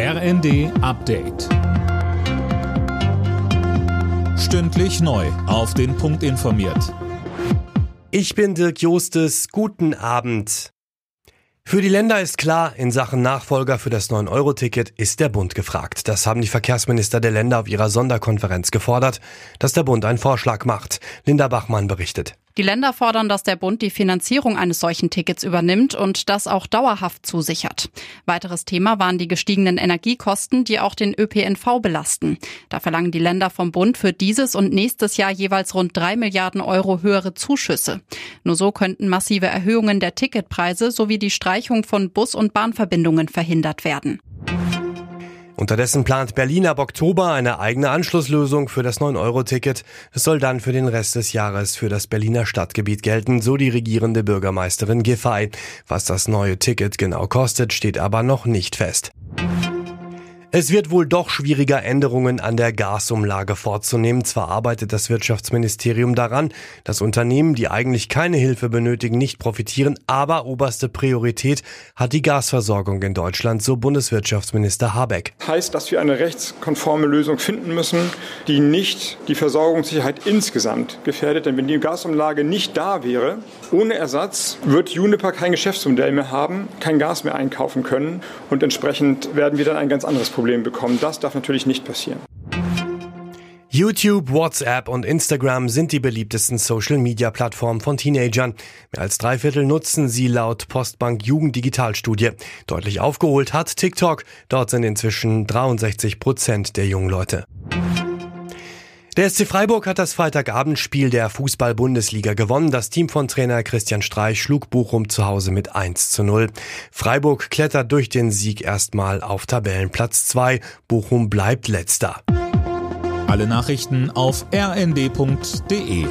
RND Update. Stündlich neu. Auf den Punkt informiert. Ich bin Dirk Jostes. Guten Abend. Für die Länder ist klar, in Sachen Nachfolger für das 9-Euro-Ticket ist der Bund gefragt. Das haben die Verkehrsminister der Länder auf ihrer Sonderkonferenz gefordert, dass der Bund einen Vorschlag macht. Linda Bachmann berichtet. Die Länder fordern, dass der Bund die Finanzierung eines solchen Tickets übernimmt und das auch dauerhaft zusichert. Weiteres Thema waren die gestiegenen Energiekosten, die auch den ÖPNV belasten. Da verlangen die Länder vom Bund für dieses und nächstes Jahr jeweils rund drei Milliarden Euro höhere Zuschüsse. Nur so könnten massive Erhöhungen der Ticketpreise sowie die Streichung von Bus- und Bahnverbindungen verhindert werden. Unterdessen plant Berlin ab Oktober eine eigene Anschlusslösung für das 9-Euro-Ticket. Es soll dann für den Rest des Jahres für das Berliner Stadtgebiet gelten, so die regierende Bürgermeisterin Giffey. Was das neue Ticket genau kostet, steht aber noch nicht fest. Es wird wohl doch schwieriger, Änderungen an der Gasumlage vorzunehmen. Zwar arbeitet das Wirtschaftsministerium daran, dass Unternehmen, die eigentlich keine Hilfe benötigen, nicht profitieren, aber oberste Priorität hat die Gasversorgung in Deutschland, so Bundeswirtschaftsminister Habeck. Heißt, dass wir eine rechtskonforme Lösung finden müssen, die nicht die Versorgungssicherheit insgesamt gefährdet. Denn wenn die Gasumlage nicht da wäre, ohne Ersatz, wird Juniper kein Geschäftsmodell mehr haben, kein Gas mehr einkaufen können und entsprechend werden wir dann ein ganz anderes Problem bekommen. Das darf natürlich nicht passieren. YouTube, WhatsApp und Instagram sind die beliebtesten Social-Media-Plattformen von Teenagern. Mehr als drei Viertel nutzen sie laut Postbank Jugenddigitalstudie. Deutlich aufgeholt hat TikTok. Dort sind inzwischen 63 Prozent der jungen Leute. Der SC Freiburg hat das Freitagabendspiel der Fußball-Bundesliga gewonnen. Das Team von Trainer Christian Streich schlug Bochum zu Hause mit 1 zu 0. Freiburg klettert durch den Sieg erstmal auf Tabellenplatz 2. Bochum bleibt letzter. Alle Nachrichten auf rnd.de